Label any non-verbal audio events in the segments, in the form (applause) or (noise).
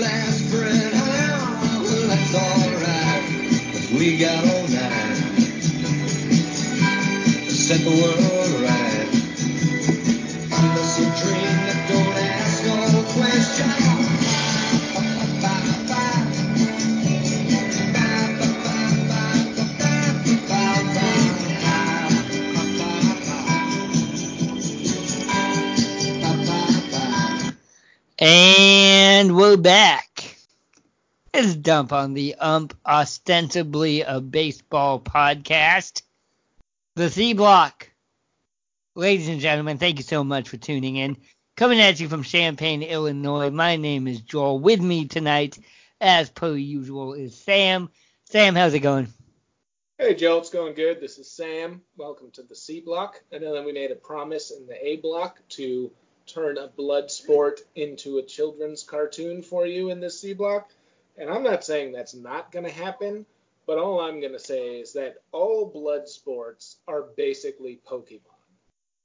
last an hour. Well, that's alright. we got all night. Set the world Dump on the Ump, ostensibly a baseball podcast. The C Block. Ladies and gentlemen, thank you so much for tuning in. Coming at you from Champaign, Illinois. My name is Joel. With me tonight, as per usual, is Sam. Sam, how's it going? Hey Joe, it's going good. This is Sam. Welcome to the C block. I know that we made a promise in the A block to turn a blood sport into a children's cartoon for you in this C block. And I'm not saying that's not going to happen, but all I'm going to say is that all blood sports are basically Pokemon.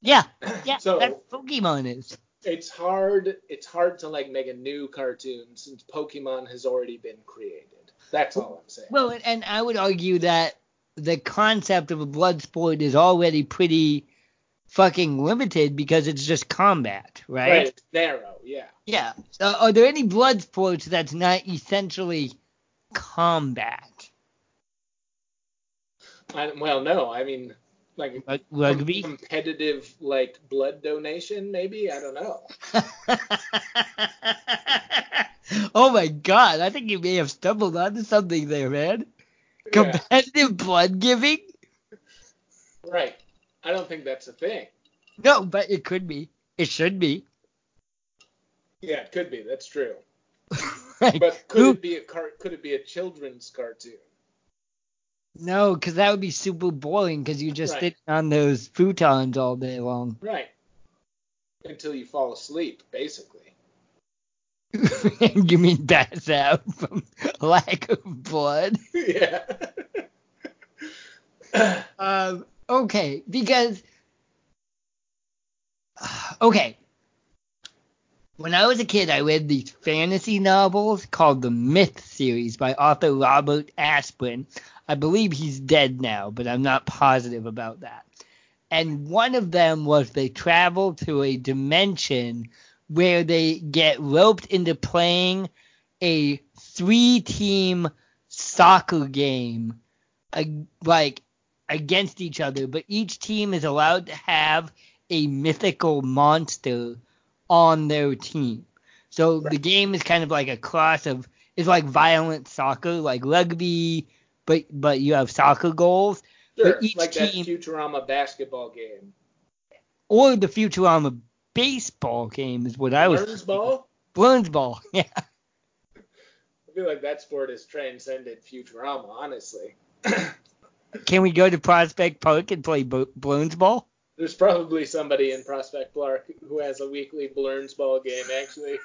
Yeah, (clears throat) yeah, So- that's Pokemon is. It's hard it's hard to like make a new cartoon since Pokemon has already been created. That's all I'm saying. Well, and- and I would argue that the concept of a blood sport is already pretty fucking limited because it's just combat, right? right, it's narrow, yeah. Yeah. So are there any blood sports that's not essentially combat? I, well, no, I mean like rugby? competitive like blood donation maybe i don't know (laughs) oh my god, I think you may have stumbled onto something there, man. Yeah, Competitive blood giving? right i don't think that's a thing No, but it could be. It should be. yeah it could be that's true (laughs) Like, but could who- it be a car could it be a children's cartoon No, because that would be super boring because you're just Right. sitting on those futons all day long. right until you fall asleep basically (laughs) you mean pass out from lack of blood? (laughs) yeah Um, okay, because (sighs) okay, when I was a kid, I read these fantasy novels called the Myth series by author Robert Asprin. I believe he's dead now, but I'm not positive about that. And one of them was they travel to a dimension where they get roped into playing a three-team soccer game, like against each other, but each team is allowed to have a mythical monster on their team. So the game is kind of like a cross of it's like violent soccer, like rugby, but but you have soccer goals, sure But each like team- that futurama basketball game or the Futurama baseball game is what I was. Burns ball Burns ball, (laughs) yeah. i feel like that sport has transcended futurama honestly (clears throat) Can we go to Prospect Park and play B- Burns ball? There's probably somebody in Prospect Park who has a weekly Blernsball game, actually.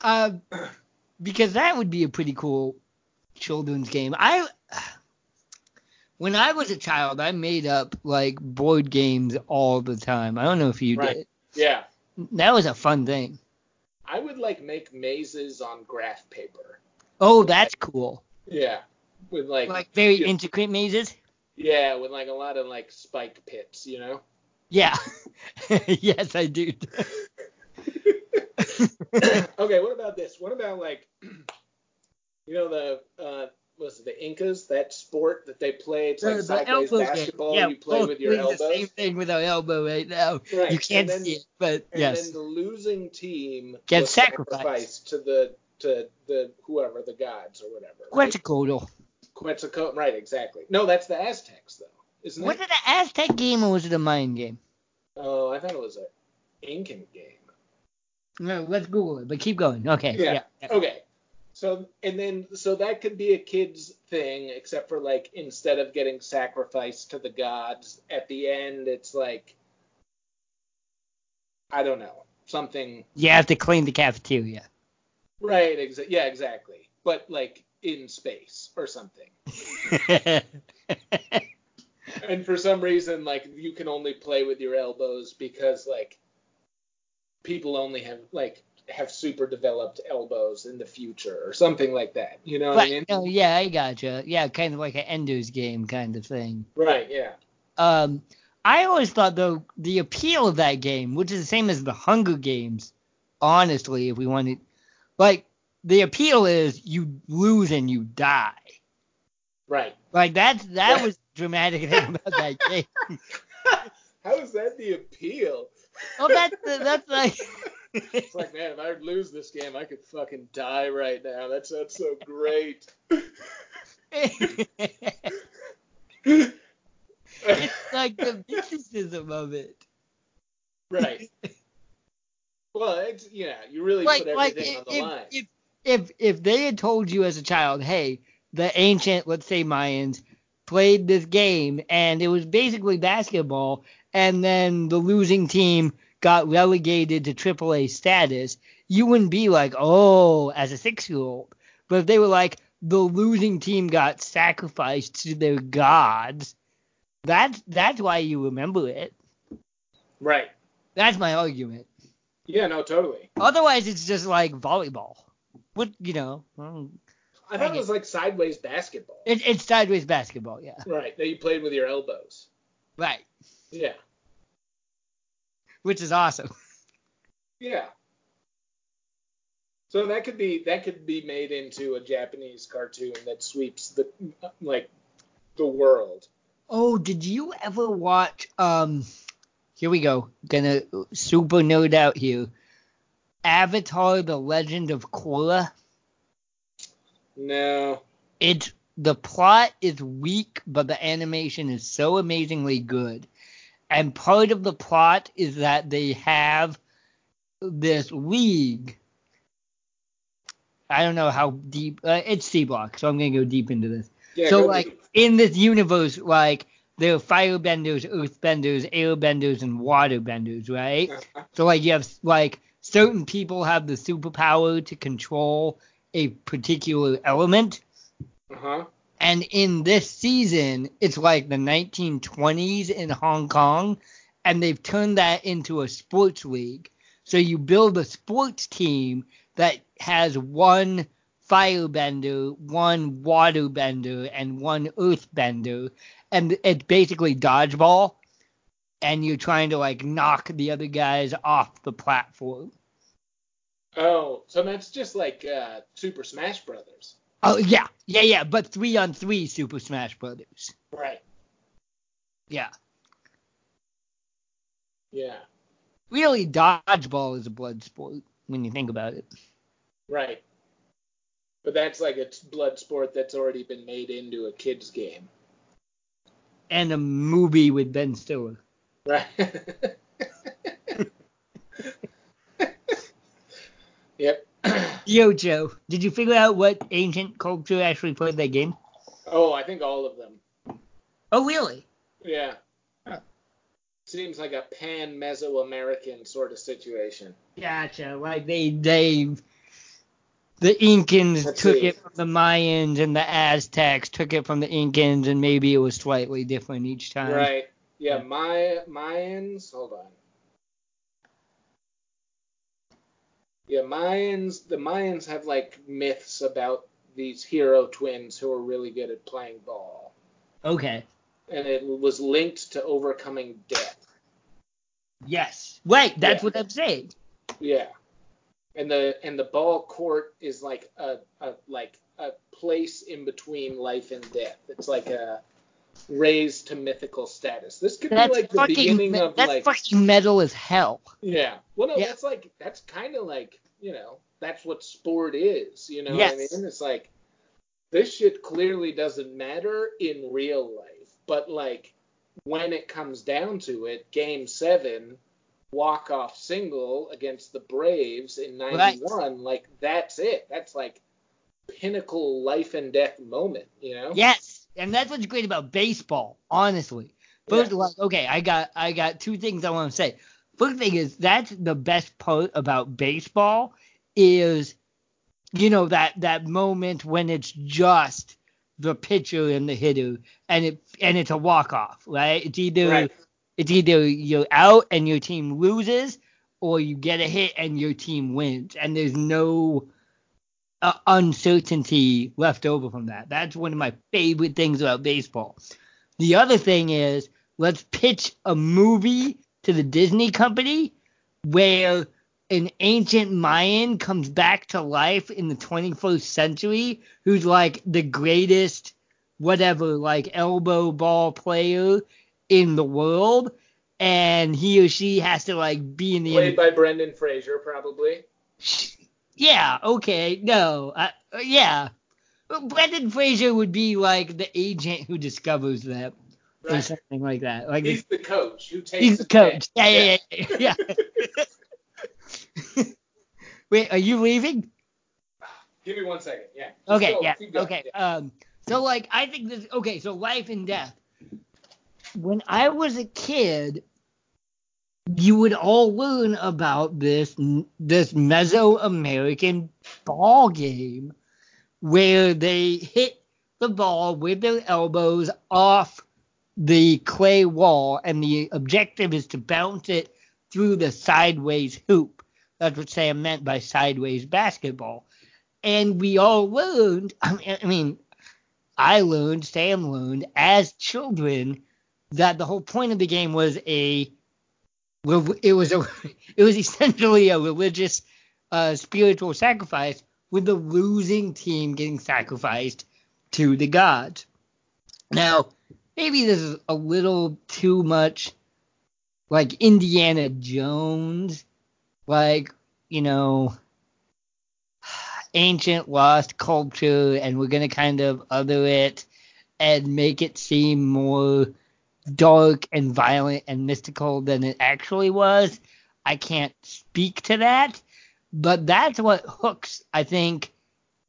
Um, (laughs) because that would be a pretty cool children's game. I when I was a child, I made up like board games all the time. I don't know if you Right. did. Yeah. That was a fun thing. I would like make mazes on graph paper. Oh, that's cool. Yeah. With like, Like very intricate mazes. yeah, with like a lot of like spike pits, you know? Yeah. (laughs) yes, I do. (laughs) okay, what about this? What about like (clears throat) you know the uh what's it, the Incas, that sport that they play, it's like The- sideways elbow game. basketball, Yeah, you play with your elbows. The same thing with our elbow right now. Right, You can't and then- see it, but And yes. then the losing team Gets sacrificed. sacrificed to the to the whoever the gods or whatever. right? Quetzalcoatl. Quetzalcoatl, right? Exactly. No, that's the Aztecs though, isn't Was it? it an Aztec game or was it a Mayan game? Oh, I thought it was an Incan game. No, let's Google it, but keep going. Okay. Yeah. yeah. Okay. So and then so that could be a kid's thing, except for like instead of getting sacrificed to the gods at the end, it's like I don't know something. You have to clean the cafeteria. Right. Exa- yeah. Exactly. But like in space or something. (laughs) And for some reason, like you can only play with your elbows because like people only have like have super developed elbows in the future or something like that. You know what I Right. mean? No, yeah, I gotcha. Yeah, kind of like an Ender's Game kind of thing. Right. Yeah. Um, I always thought though the appeal of that game, which is the same as the Hunger Games, honestly, if we wanted, like the appeal is you lose and you die. Right. Like that's that was dramatic thing (laughs) about that game. (laughs) How is that the appeal? Well, that's that's like. (laughs) It's like, man, if I lose this game, I could fucking die right now. That sounds so great. it's like the mysticism of it. right. Well, it's yeah, you really Like put like everything if, on the if, line. if if if they had told you as a child, hey, the ancient, let's say Mayans, played this game and it was basically basketball, and then the losing team got relegated to AAA status, you wouldn't be like, oh, as a six year old. But if they were like, the losing team got sacrificed to their gods, that's that's why you remember it. right. That's my argument. Yeah, no, totally. Otherwise, it's just like volleyball. What you know, well, I thought it was like sideways basketball. it, it's sideways basketball, yeah. Right. That you played with your elbows. Right. Yeah. Which is awesome. (laughs) Yeah. So that could be that could be made into a Japanese cartoon that sweeps the like the world. Oh, did you ever watch? Um, here we go. Gonna super nerd out here. Avatar: The Legend of Korra. No. It's the plot is weak, but the animation is so amazingly good. And part of the plot is that they have this league. I don't know how deep. Uh, it's C block, so I'm gonna go deep into this. Yeah. so like deep. in this universe, like there are firebenders, earthbenders, airbenders, and waterbenders, right? Uh-huh. (laughs) So like you have like certain people have the superpower to control a particular element. Uh-huh. And in this season, it's like the 1920s in Hong Kong, and they've turned that into a sports league. So you build a sports team that has one firebender, one waterbender, and one earthbender, and it's basically dodgeball. And you're trying to like knock the other guys off the platform. Oh, so that's just like uh, Super Smash Brothers. Oh yeah, yeah, yeah, but three on three Super Smash Brothers. Right. Yeah. Yeah. really dodgeball is a blood sport when you think about it. Right. But that's like a blood sport that's already been made into a kids game. And a movie with Ben Stiller. Right. (laughs) yep. (clears throat) Yo, Joe, did you figure out what ancient culture actually played that game? oh, I think all of them. Oh, really? Yeah. Huh. Seems like a pan Mesoamerican sort of situation. Gotcha. Like they they the Incans Let's took see. it from the Mayans and the Aztecs took it from the Incans and maybe it was slightly different each time. Right. Yeah. Maya Mayans. Hold on. Yeah, Mayans. The Mayans have like myths about these hero twins who are really good at playing ball, Okay. and it was linked to overcoming death. Yes. Right. That's Yeah. what I'm saying. Yeah. And the and the ball court is like a, a like a place in between life and death. It's like a raised to mythical status. This could That's be like the fucking beginning me- of that's like fucking metal as hell. Yeah. Well, no, Yeah. that's like that's kind of like you know that's what sport is. You know Yes. what I mean? It's like this shit clearly doesn't matter in real life, but like when it comes down to it, Game Seven, walk off single against the Braves in Right. '91, like that's it. That's like pinnacle life and death moment. You know? Yes, and that's what's great about baseball, honestly. First, Yeah. like, okay, I got I got two things I want to say. First thing is that's the best part about baseball is, you know, that that moment when it's just the pitcher and the hitter, and it and it's a walk off, right? It's either Right. It's either you're out and your team loses, or you get a hit and your team wins, and there's no uh, uncertainty left over from that. That's one of my favorite things about baseball. The other thing is let's pitch a movie to the Disney company where an ancient Mayan comes back to life in the 21st century who's like the greatest whatever like elbow ball player in the world and he or she has to like be in the Played by Brendan Fraser, probably. yeah okay no uh, yeah Brendan Fraser would be like the agent who discovers them or something like that like He's the coach who takes he's the the coach yeah yeah yeah, yeah. (laughs) wait are you leaving Give me one second. Yeah. Just Okay, go. yeah, okay. Yeah. Um, so like I think this. Okay, so life and death. When I was a kid, you would all learn about this this Mesoamerican ball game where they hit the ball with their elbows off the clay wall, and the objective is to bounce it through the sideways hoop. That's what Sam meant by sideways basketball and we all learned. I mean, I learned, Sam learned as children that the whole point of the game was a, it was a, (laughs) it was essentially a religious, uh, spiritual sacrifice with the losing team getting sacrificed to the gods. Now, maybe this is a little too much like Indiana Jones, like you know (sighs) ancient lost culture and we're going to kind of other it and make it seem more dark and violent and mystical than it actually was. I can't speak to that, but that's what hooks, I think,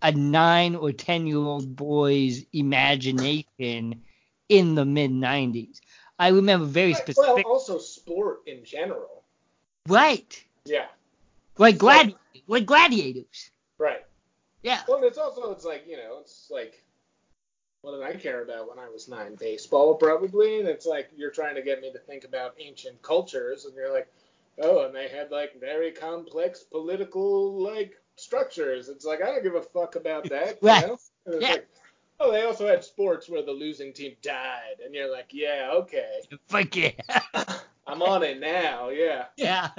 a nine or ten year old boy's imagination in the mid 90s. I remember very Well, specific. also sport in general. right. Yeah. Like, gladi- like gladiators. Right. Yeah. Well, and it's also it's like you know it's like what did I care about when I was nine? Baseball probably, and it's like you're trying to get me to think about ancient cultures, and you're like, oh, and they had like very complex political like structures. It's like I don't give a fuck about that, you Right. know? Yeah. like, oh, they also had sports where the losing team died, and you're like, yeah, okay, Fuck yeah. (laughs) I'm on it now, yeah. Yeah.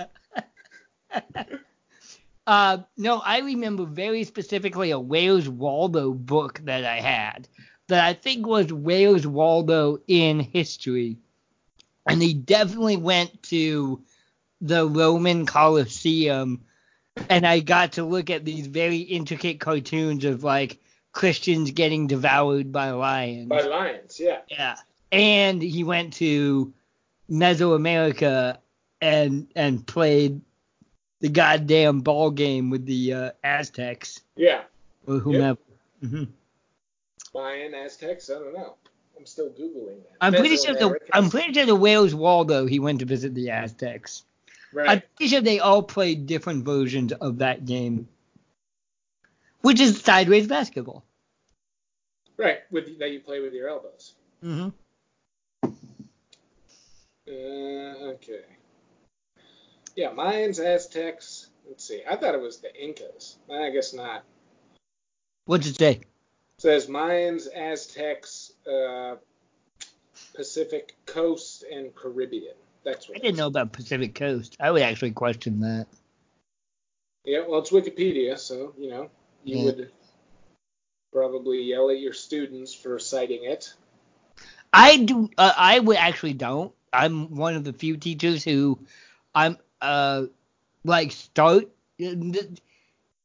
(laughs) uh, no, I remember very specifically a Where's Waldo book that I had that I think was Where's Waldo in history. And he definitely went to the Roman Colosseum and I got to look at these very intricate cartoons of like Christians getting devoured by lions. By lions, yeah. Yeah. And he went to Mesoamerica and and played the goddamn ball game with the uh, Aztecs Yeah. or whomever. hmm Mayan, Aztecs, I don't know. I'm still googling that. I'm pretty sure the I'm pretty sure the Where's Waldo he went to visit the Aztecs. I'm pretty sure they all played different versions of that game, which is sideways basketball. Right, with that you play with your elbows. hmm Uh, okay. Yeah, Mayans, Aztecs. Let's see. I thought it was the Incas. I guess not. What's you say? Says Mayans, Aztecs, uh, Pacific Coast, and Caribbean. That's what. I didn't know about Pacific Coast. I would actually question that. Yeah, well, it's Wikipedia, so you know you Yeah. would probably yell at your students for citing it. I do. Uh, I would actually don't. I'm one of the few teachers who, I'm uh, like start.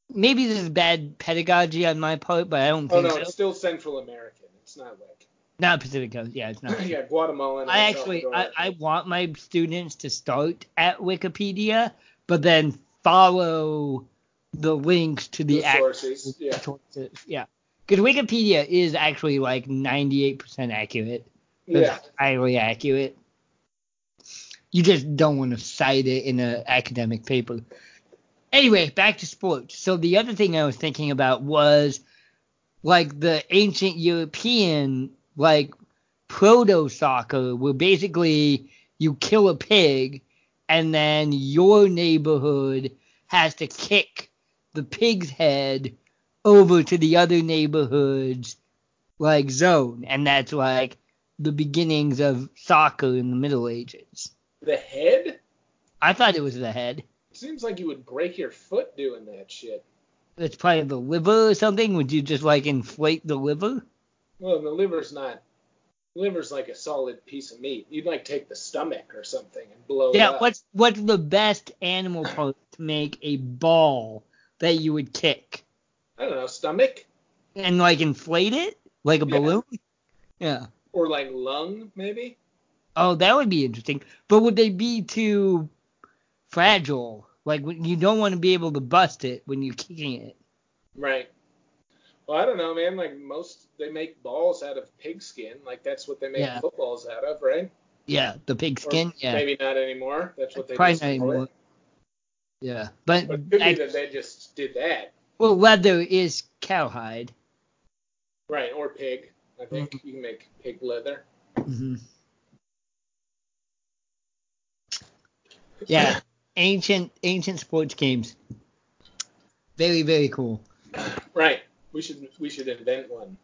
Maybe this is bad pedagogy on my part, but I don't oh, think. Oh no, so. it's still Central American. It's not like Not Pacific Coast. Yeah, it's not. (clears throat) yeah, Guatemalan. I actually, I, I want my students to start at Wikipedia, but then follow the links to the, The actual sources, yeah. sources. Yeah, because Wikipedia is actually like 98% accurate. It's yeah. highly accurate. You just don't want to cite it in an academic paper. Anyway, back to sports. So the other thing I was thinking about was like the ancient European like proto soccer where basically you kill a pig and then your neighborhood has to kick the pig's head over to the other neighborhood's like zone, and that's like the beginnings of soccer in the Middle Ages. The head? I thought it was the head. Seems like you would break your foot doing that shit. It's probably the liver or something. Would you just like inflate the liver? Well, the liver's not. Liver's like a solid piece of meat. You'd like take the stomach or something and blow it Yeah. What's what's the best animal part to make a ball that you would kick I don't know, stomach and like inflate it like a Yeah. balloon? Yeah. or like lung maybe. Oh, that would be interesting. But would they be too fragile? Like you don't want to be able to bust it when you're kicking it. Right. Well, I don't know, man. Like most, they make balls out of pigskin. Like that's what they make Yeah. footballs out of, right? Yeah, the pigskin. Yeah. Maybe not anymore. That's what they Probably not call it. anymore. Yeah. But But it could I- be that they just did that. well, leather is cowhide. Right, or pig. I think Mm-hmm. you can make pig leather. hmm (laughs) Yeah. Ancient ancient sports games. Very very cool. Right. We should we should invent one.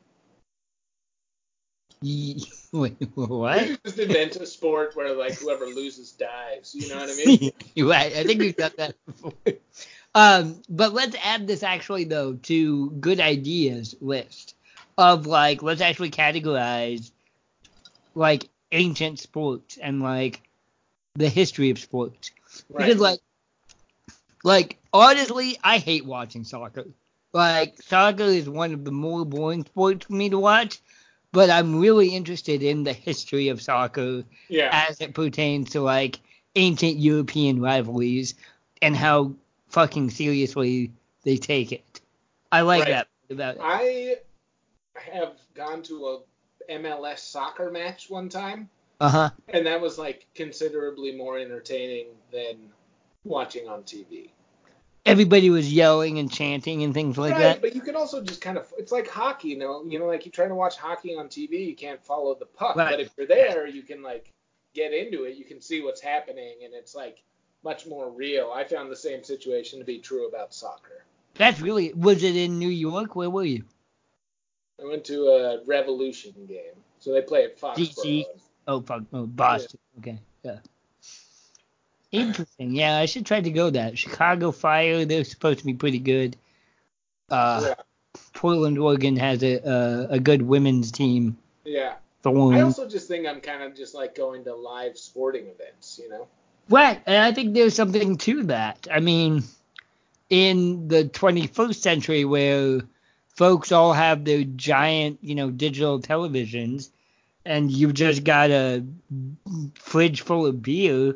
(laughs) Wait, what? (laughs) just invent a sport where like whoever loses dies. You know what I mean? (laughs) Right. I think we've done that before. Um, but let's add this actually though to good ideas list of like let's actually categorize like ancient sports and like the history of sports. Right. Because like like honestly, I hate watching soccer. Like soccer is one of the more boring sports for me to watch, but I'm really interested in the history of soccer yeah. as it pertains to like ancient European rivalries and how fucking seriously they take it. I like Right. that about it. I have gone to a MLS soccer match one time, Uh huh. and that was like considerably more entertaining than watching on TV. Everybody was yelling and chanting and things like right, that. but you can also just kind of it's like hockey, you know, you know, like you try to watch hockey on TV, you can't follow the puck, Right. but if you're there, you can like get into it, you can see what's happening, and it's like much more real. I found the same situation to be true about soccer. That's really. Was it in New York? Where were you? I went to a Revolution game, so they play at Foxborough. Oh fuck. Oh, Boston. Okay. Yeah. Interesting. Yeah, I should try to go that. Chicago Fire. They're supposed to be pretty good. Uh, Yeah, Portland, Oregon has a a, a good women's team. yeah. Thorn. I also just think I'm kind of just like going to live sporting events, you know. Right, and I think there's something to that. I mean, in the 21st century, where folks all have their giant, you know, digital televisions, and you've just got a fridge full of beer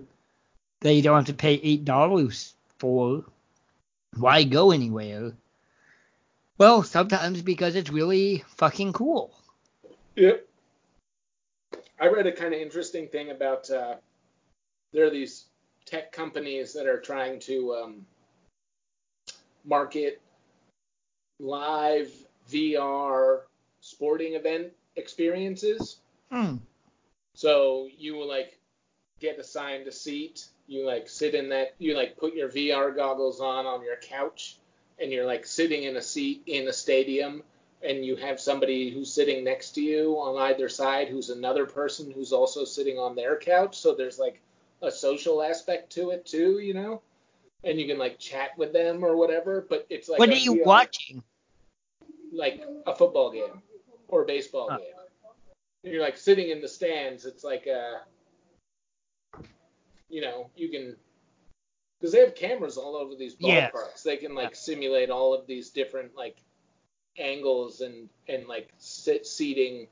that you don't have to pay eight dollars for, why go anywhere? Well, sometimes because it's really fucking cool. Yep. I read a kind of interesting thing about uh, there are these tech companies that are trying to um, market live VR sporting event experiences. Hmm. So you will like get assigned a seat. You like sit in that. You like put your VR goggles on on your couch, and you're like sitting in a seat in a stadium, and you have somebody who's sitting next to you on either side, who's another person who's also sitting on their couch. So there's like a social aspect to it too, you know. And you can like chat with them or whatever. But it's like what are you VR watching? like a football game or a baseball Huh. game. You're like sitting in the stands. It's like uh you know, you can because they have cameras all over these Yeah. ballparks. They can like simulate all of these different like angles and and like sit seating.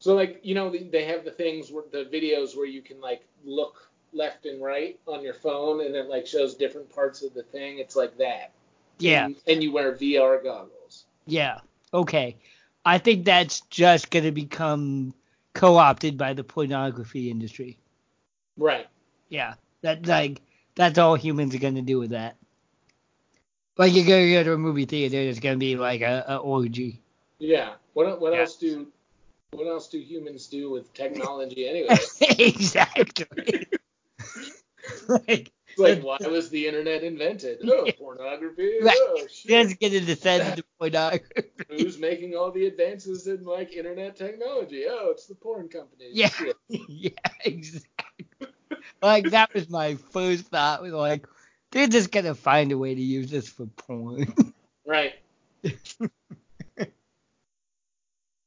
So like you know they- they have the things where the videos where you can like look left and right on your phone and it like shows different parts of the thing. It's like that. Yeah. And, and you wear VR goggles. Yeah. Okay. I think that's just going to become co-opted by the pornography industry. Right. Yeah. That like that's all humans are going to do with that. Like you're going to go to a movie theater, it's going to be like a, a orgy. Yeah. What what Yeah. else do what else do humans do with (laughs) technology anyway? exactly. (laughs) like, like, why (laughs) was the internet invented? Oh, Yeah. pornography. Right. Oh, shit. just get it descended to pornography. Who's making all the advances in like internet technology? Oh, it's the porn companies. Yeah. Shit. (laughs) yeah, exactly. Like that was my first thought. Was like, they're just gonna find a way to use this for porn, (laughs) Right.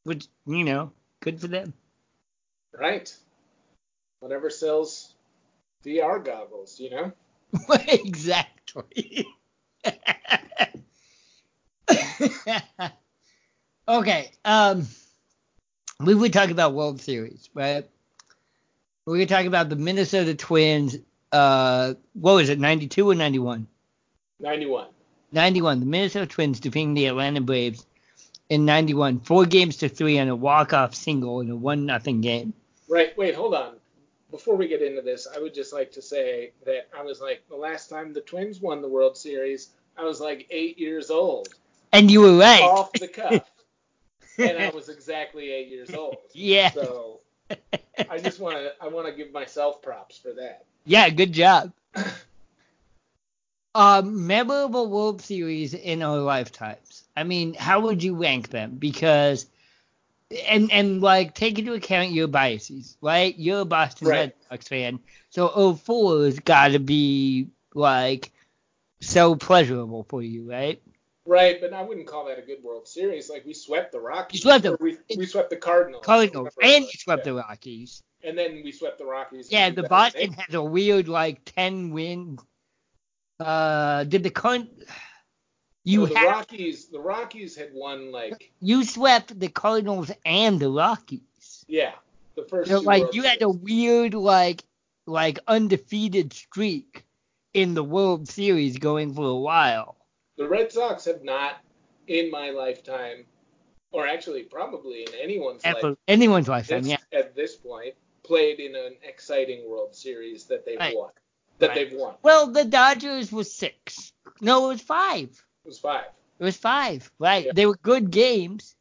which you know, good for them. Right. Whatever sells VR goggles, you know? (laughs) exactly. (laughs) okay. Um, we were talk about World Series, right? We were talk about the Minnesota Twins. Uh, what was it? 92 or 91? 91. 91. The Minnesota Twins defeating the Atlanta Braves in 91, four games to three on a walk-off single in a one nothing game. Right. Wait, hold on. Before we get into this, I would just like to say that I was like, the last time the Twins won the World Series, I was like eight years old, And you were right. off the cuff. (laughs) and I was exactly eight years old. yeah. So I just want to I want to give myself props for that. Yeah, good job. (clears throat) um, memorable World Series in our lifetimes. I mean, how would you rank them? Because, and and like take into account your biases, right? You're a Boston Right. Red Sox fan, so 04 has got to be like so pleasurable for you, right? Right, but I wouldn't call that a good World Series. Like we swept the Rockies. You swept them. Or We, we swept the Cardinals. Cardinals, and you swept yeah. the Rockies. And then we swept the Rockies. Yeah, the Boston has a weird like 10 win. Uh, did the current you the have Rockies. The Rockies had won like you swept the Cardinals and the Rockies. yeah the first. So like you had a weird like like undefeated streak in the World Series going for a while. The Red Sox have not, in my lifetime, or actually probably in anyone's Ever, life, anyone's lifetime, yeah. at this point, played in an exciting World Series that they've Right. won. That Right. they've won. Well, the Dodgers was six. No, it was five. It was five. It was five. Right. Yeah. They were good games.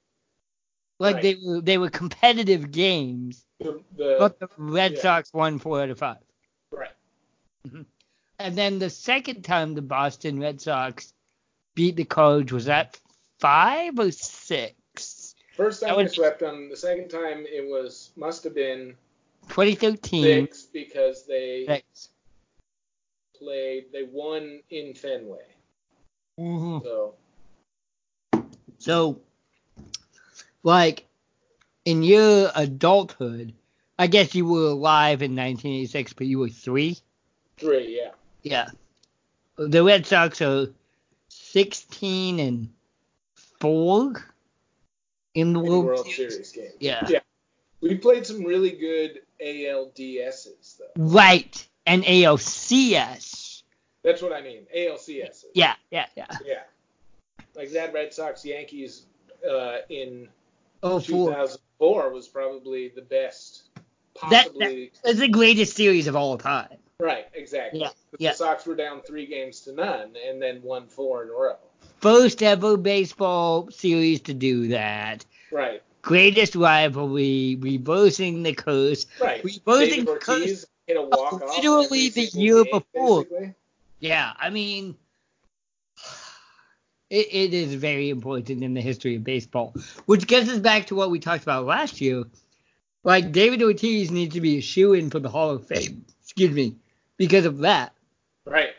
Like Right. they were they were competitive games. The, the But the Red yeah. Sox won four out of five. right. Mm-hmm. And then the second time the Boston Red Sox beat the Cards was that five or six? First time they was- swept them. The second time it was must have been 2013. six because they Six. played. They won in Fenway. Mhm. So So, like, in your adulthood, I guess you were alive in 1986, but you were three? three, yeah. Yeah. The Red Sox are 16 and 4 in the In World, World Series. Series game. Yeah. Yeah. We played some really good ALDSs though. Right. And ALCS. That's what I mean. ALCS. Yeah, yeah, yeah. Yeah. Like that Red Sox Yankees uh, in Oh, four. 2004 was probably the best. That- Possibly. It's the greatest series of all time. right, exactly. Yeah, yeah. The. Sox were down three games to none and then won four in a row. First ever baseball series to do that. Right, Greatest rivalry, reversing the curse. right. Reversing David the curse. Hit a walk off. literally the year before. Yeah, I mean, it, it is very important in the history of baseball. Which gets us back to what we talked about last year. Like, David Ortiz needs to be a shoe in for the Hall of Fame. Excuse me. Because of that. Right.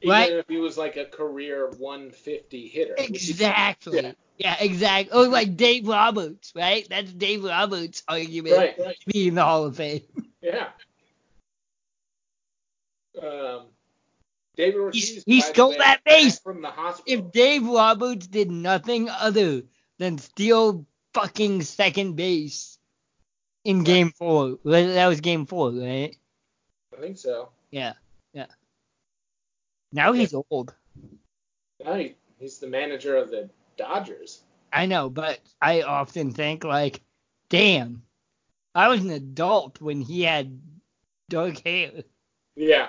Even Right. if he was like a career 150 hitter. Exactly. Yeah. Yeah, exactly. Or like Dave Roberts, right? That's Dave Roberts' argument Right, right. to be in the Hall of Fame. Yeah. Um, David Ortiz. he the stole that base. from the hospital. If Dave Roberts did nothing other than steal fucking second base in game four, that was game four, right? I think so. Yeah, yeah. Now he's old. Now he, he's the manager of the Dodgers. I know, but I often think like, damn, I was an adult when he had dark hair. Yeah.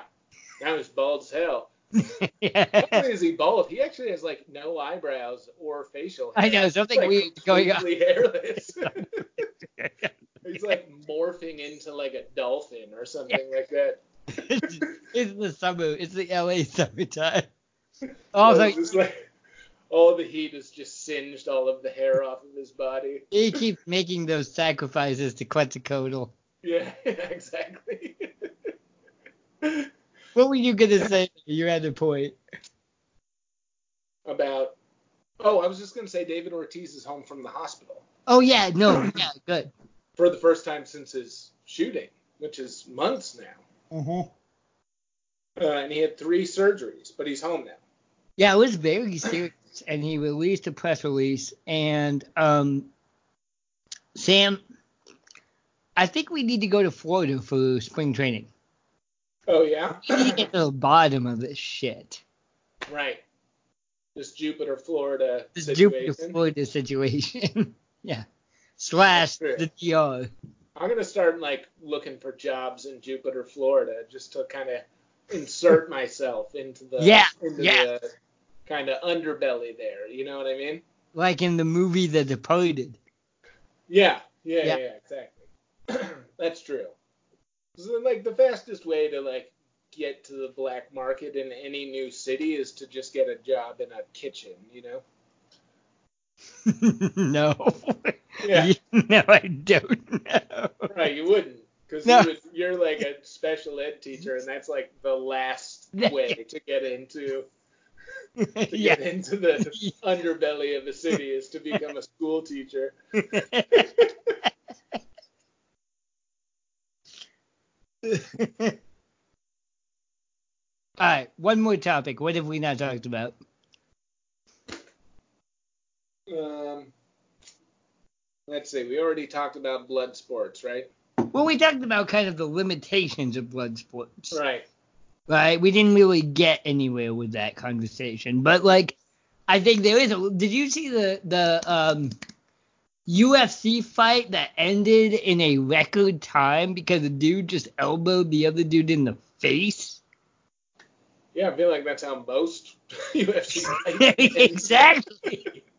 Now he's bald as hell. (laughs) Not only is he bald, he actually has like no eyebrows or facial hair. I know, something Like, weird going on. hairless. (laughs) he's like morphing into like a dolphin or something like that. (laughs) it's the summer. It's the LA summertime. So oh, Also, it's like all the heat has just singed all of the hair off of his body. he keeps making those sacrifices to Quetzalcoatl. Yeah, exactly. What were you gonna say? You had a point. About oh, I was just gonna say David Ortiz is home from the hospital Oh yeah, no, yeah, good. for the first time since his shooting, which is months now. Mm-hmm. Uh, and he had three surgeries, but he's home now. Yeah, it was very serious, and he released a press release. And um, Sam, I think we need to go to Florida for spring training. Oh yeah, We get to the bottom of this shit. right. This Jupiter, Florida This situation. Jupiter Florida situation. (laughs) yeah. Slash the DR. I'm gonna start like looking for jobs in Jupiter, Florida, just to kind of insert (laughs) myself into the Yeah, into yeah. the kind of underbelly there. You know what I mean? Like in the movie The Departed. Yeah, yeah, Yeah. yeah, exactly. (clears throat) That's true. So like the fastest way to like get to the black market in any new city is to just get a job in a kitchen, you know? (laughs) no. (laughs) Yeah. (laughs) no, I don't know. Right, you wouldn't. Because No. you you're like a special ed teacher, and that's like the last way to get into to yeah. get into the underbelly of a city is to become a school teacher. All right, one more topic. What have we not talked about? Um, let's see. We already talked about blood sports, right? Well, we talked about kind of the limitations of blood sports. Right. Right? We didn't really get anywhere with that conversation. But like I think there is a did you see the the um UFC fight that ended in a record time because the dude just elbowed the other dude in the face? Yeah, I feel like that's how most (laughs) UFC fights (laughs) end. exactly. (laughs)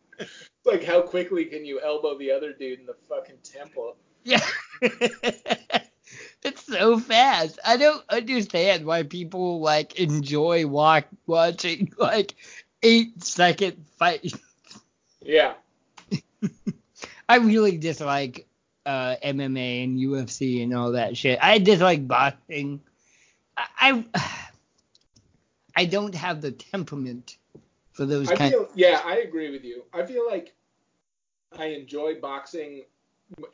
Like, how quickly can you elbow the other dude in the fucking temple? Yeah. it's so fast. I don't understand why people like enjoy walk, watching like eight second fights. Yeah. I really dislike uh, MMA and UFC and all that shit. I dislike boxing. I I, (sighs) I don't have the temperament for those I kind. feel, yeah, I agree with you. I feel like I enjoy boxing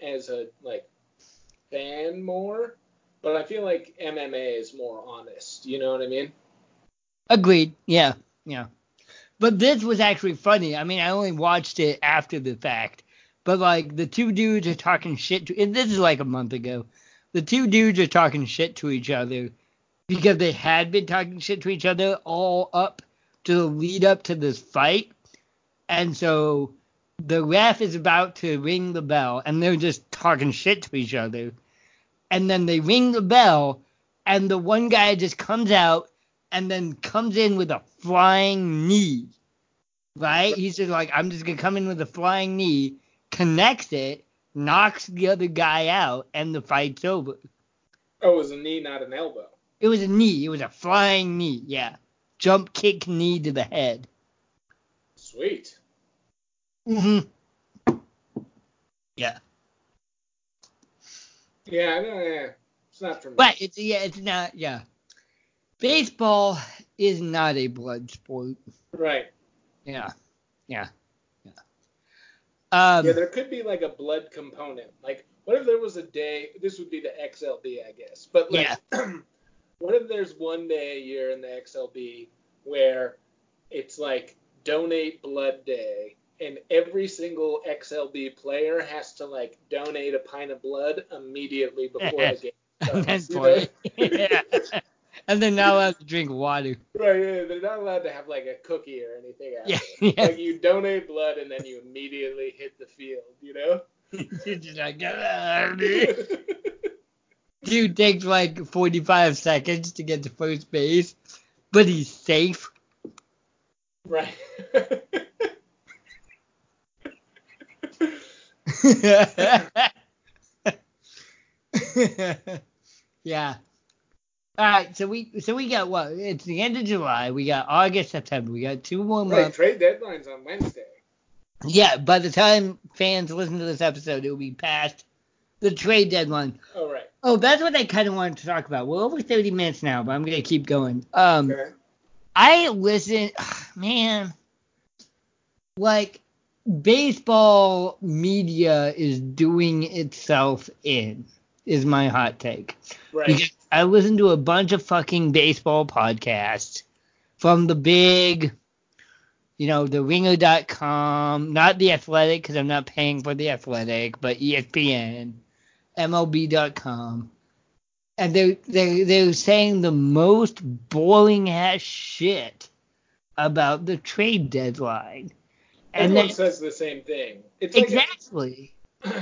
as a like fan more, but I feel like MMA is more honest. You know what I mean? Agreed. Yeah, yeah. But this was actually funny. I mean, I only watched it after the fact. But like the two dudes are talking shit to and this is like a month ago. The two dudes are talking shit to each other because they had been talking shit to each other all up to the lead up to this fight. And so the ref is about to ring the bell and they're just talking shit to each other. And then they ring the bell and the one guy just comes out and then comes in with a flying knee. Right? He's just like, I'm just gonna come in with a flying knee, connects it, knocks the other guy out, and the fight's over. Oh, it was a knee, not an elbow. It was a knee. It was a flying knee. Yeah. Jump kick knee to the head. Sweet. Mm-hmm. Yeah. Yeah, know, yeah. It's not for me. But it's yeah, it's not yeah. Baseball is not a blood sport. Right. Yeah. Yeah. Um Yeah, there could be like a blood component. Like, what if there was a day? This would be the XLB, I guess. But like, (clears throat) what if there's one day a year in the XLB where it's like donate blood day, and every single XLB player has to like donate a pint of blood immediately before the (laughs) game starts. you know? (laughs) yeah. And they're not allowed to drink water. Right, yeah, they're not allowed to have like a cookie or anything after. Yeah. (laughs) yeah. Like you donate blood and then you immediately hit the field, you know? (laughs) You're just like, "Ah." Dude takes like 45 seconds to get to first base, but he's safe. right. (laughs) yeah. All right, so we so we got what? It's the end of July. We got August, September. We got two more Right, months. trade deadline's on Wednesday. Yeah, by the time fans listen to this episode, it will be past the trade deadline. Oh, right. Oh, that's what I kind of wanted to talk about. We're over 30 minutes now, but I'm gonna keep going. Um, Okay. I listen, (sighs) man, like baseball media is doing itself in, is my hot take. Right. Because I listen to a bunch of fucking baseball podcasts from the big, you know, the ringer.com, not the athletic because I'm not paying for the athletic, but ESPN, MLB.com. And they're, they're, they're saying the most boring ass shit about the trade deadline. And Everyone then, says the same thing. It's like exactly. (clears throat)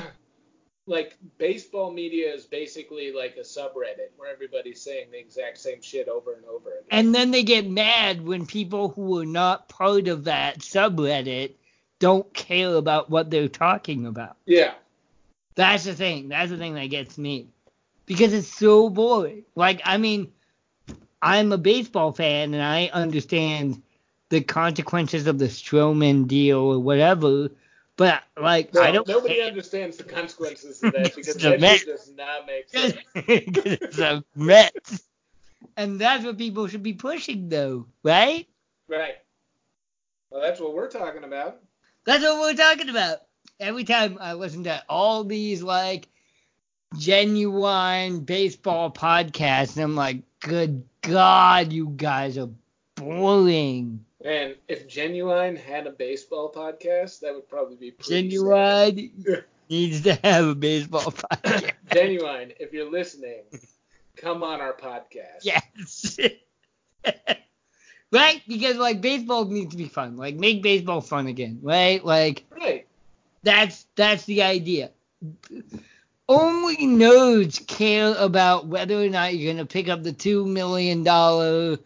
like baseball media is basically like a subreddit where everybody's saying the exact same shit over and over again. And then they get mad when people who are not part of that subreddit don't care about what they're talking about. yeah. That's the thing. That's the thing that gets me. Because it's so boring. Like, I mean, I'm a baseball fan and I understand the consequences of the Stroman deal or whatever, but like No, I don't nobody care. understands the consequences of that (laughs) because that mess. does not make (laughs) sense. It's a. And that's what people should be pushing though, right? Right. Well, that's what we're talking about. That's what we're talking about. Every time I listen to all these like genuine baseball podcasts, I'm like, good God, you guys are boring. And if Genuine had a baseball podcast, that would probably be pretty sad. Genuine (laughs) needs to have a baseball podcast. (coughs) Genuine, if you're listening, come on our podcast. yes. (laughs) right? Because like baseball needs to be fun. Like make baseball fun again, right? Like Right. That's that's the idea. Only nerds care about whether or not you're gonna pick up the two million dollar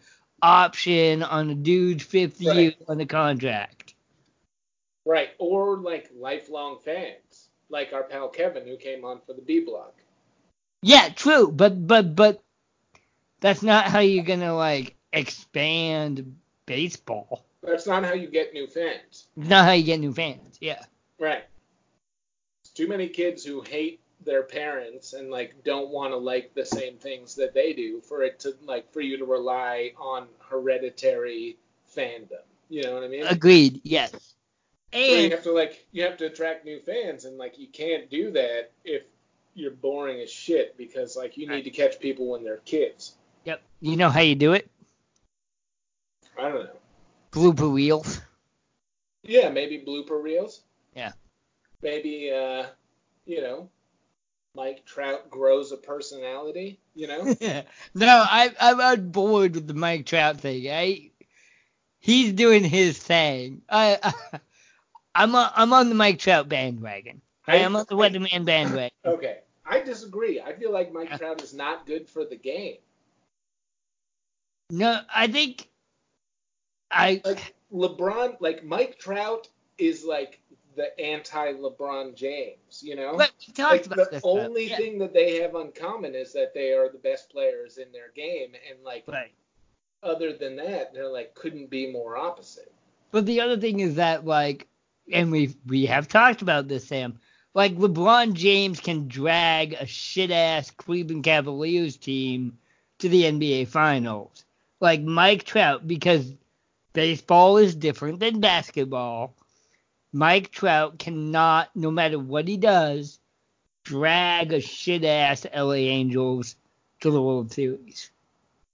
option on a dude's fifth year on the contract. Right. Or like lifelong fans, like our pal Kevin who came on for the B block. Yeah, true, but but but that's not how you're gonna like expand baseball. That's not how you get new fans. Not how you get new fans. Yeah. Right. It's too many kids who hate their parents and like don't want to like the same things that they do for it to like for you to rely on hereditary fandom. You know what I mean? Agreed. Yes. So you have to like you have to attract new fans and like you can't do that if you're boring as shit because like you need to catch people when they're kids. yep. You know how you do it? I don't know. Blooper reels. Yeah, maybe blooper reels. Yeah. Maybe uh, you know, Mike Trout grows a personality. You know. (laughs) no, I, I'm on board with the Mike Trout thing. I, he's doing his thing. I, I I'm on, I'm on the Mike Trout bandwagon. I am on the Weatherman bandwagon. (laughs) Okay, I disagree. I feel like Mike Trout is not good for the game. No, I think I Like LeBron, like Mike Trout is like the anti-LeBron James. You know. but we talked like about the this. only Yeah, thing that they have in common is that they are the best players in their game, and like Right. other than that, they're like couldn't be more opposite. But the other thing is that like, and we we have talked about this, Sam. Like LeBron James can drag a shit ass Cleveland Cavaliers team to the NBA Finals. Like Mike Trout, because baseball is different than basketball. Mike Trout cannot, no matter what he does, drag a shit ass LA Angels to the World Series.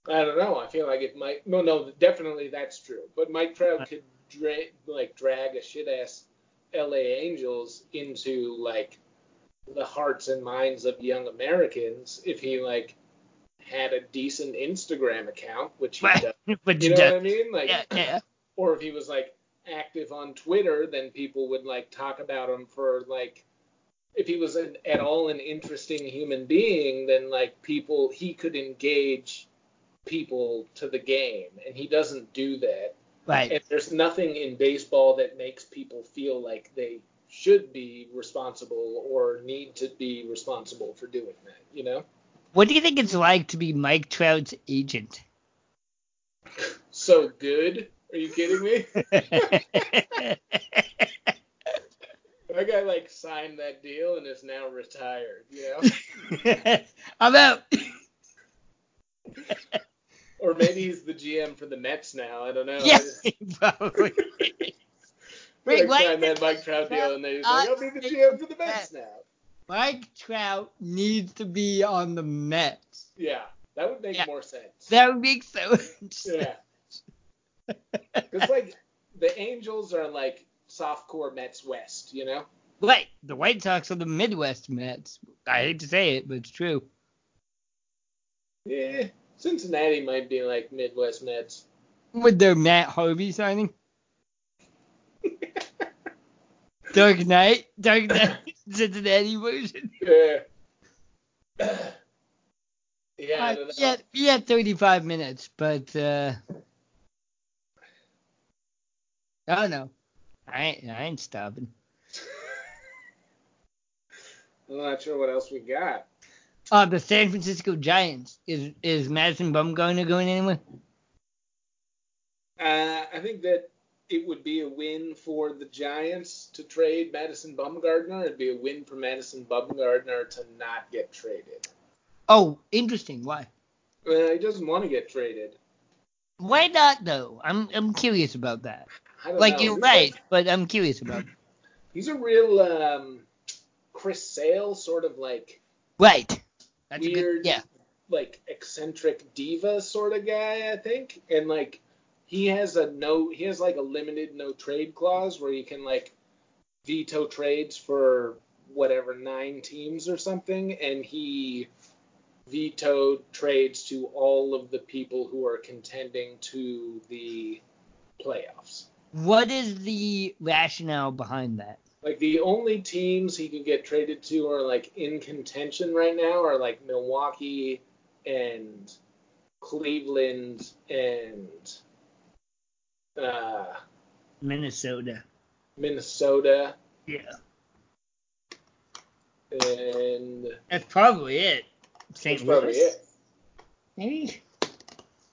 I don't know. I feel like if Mike, no, no, definitely that's true. But Mike Trout could dra- like drag a shit ass L.A. Angels into like the hearts and minds of young Americans if he like had a decent Instagram account, which he But, does. (laughs) You know do- what I mean? Like, yeah, yeah. or if he was like active on Twitter, then people would like talk about him for like if he was an, at all an interesting human being, then like people he could engage people to the game, and he doesn't do that. Right. And there's nothing in baseball that makes people feel like they should be responsible or need to be responsible for doing that. You know? What do you think it's like to be Mike Trout's agent? So good. Are you kidding me? (laughs) That guy like signed that deal and is now retired. You know, (laughs) I'm out. (laughs) or maybe he's the GM for the Mets now. I don't know. yes, probably. Like why signed that Mike Trout deal and then he's like, I'll be the GM for the Mets now. Mike Trout needs to be on the Mets. Yeah, that would make Yeah. more sense. That would make so much Yeah, because like the Angels are like softcore Mets West. You know. Right, the White Sox are the Midwest Mets. I hate to say it, but it's true. Yeah, Cincinnati might be like Midwest Mets. With their Matt Harvey signing. Dark Knight, Dark Knight, (laughs) Cincinnati version. Yeah. (clears throat) yeah, Uh, don't yeah, we had 35 minutes, but uh, I don't. I ain't, I ain't stopping. I'm not sure what else we got. Uh, the San Francisco Giants. Is is Madison Bumgarner going anywhere? Uh, I think that it would be a win for the Giants to trade Madison Bumgarner. It'd be a win for Madison Bumgarner to not get traded. Oh, interesting. Why? Uh, he doesn't want to get traded. Why not though? I'm I'm curious about that. Like know. you're He's right, like- but I'm curious about. (clears throat) He's a real um, Chris Sale sort of like Right. That's a weird, good. Yeah. like eccentric diva sort of guy, I think. And like he has a no, he has like a limited no trade clause where he can like veto trades for whatever nine teams or something, and he vetoed trades to all of the people who are contending to the playoffs. What is the rationale behind that? Like the only teams he could get traded to are like in contention right now are like Milwaukee and Cleveland and uh, Minnesota. Minnesota Yeah. and That's probably it. St. that's probably it. Maybe.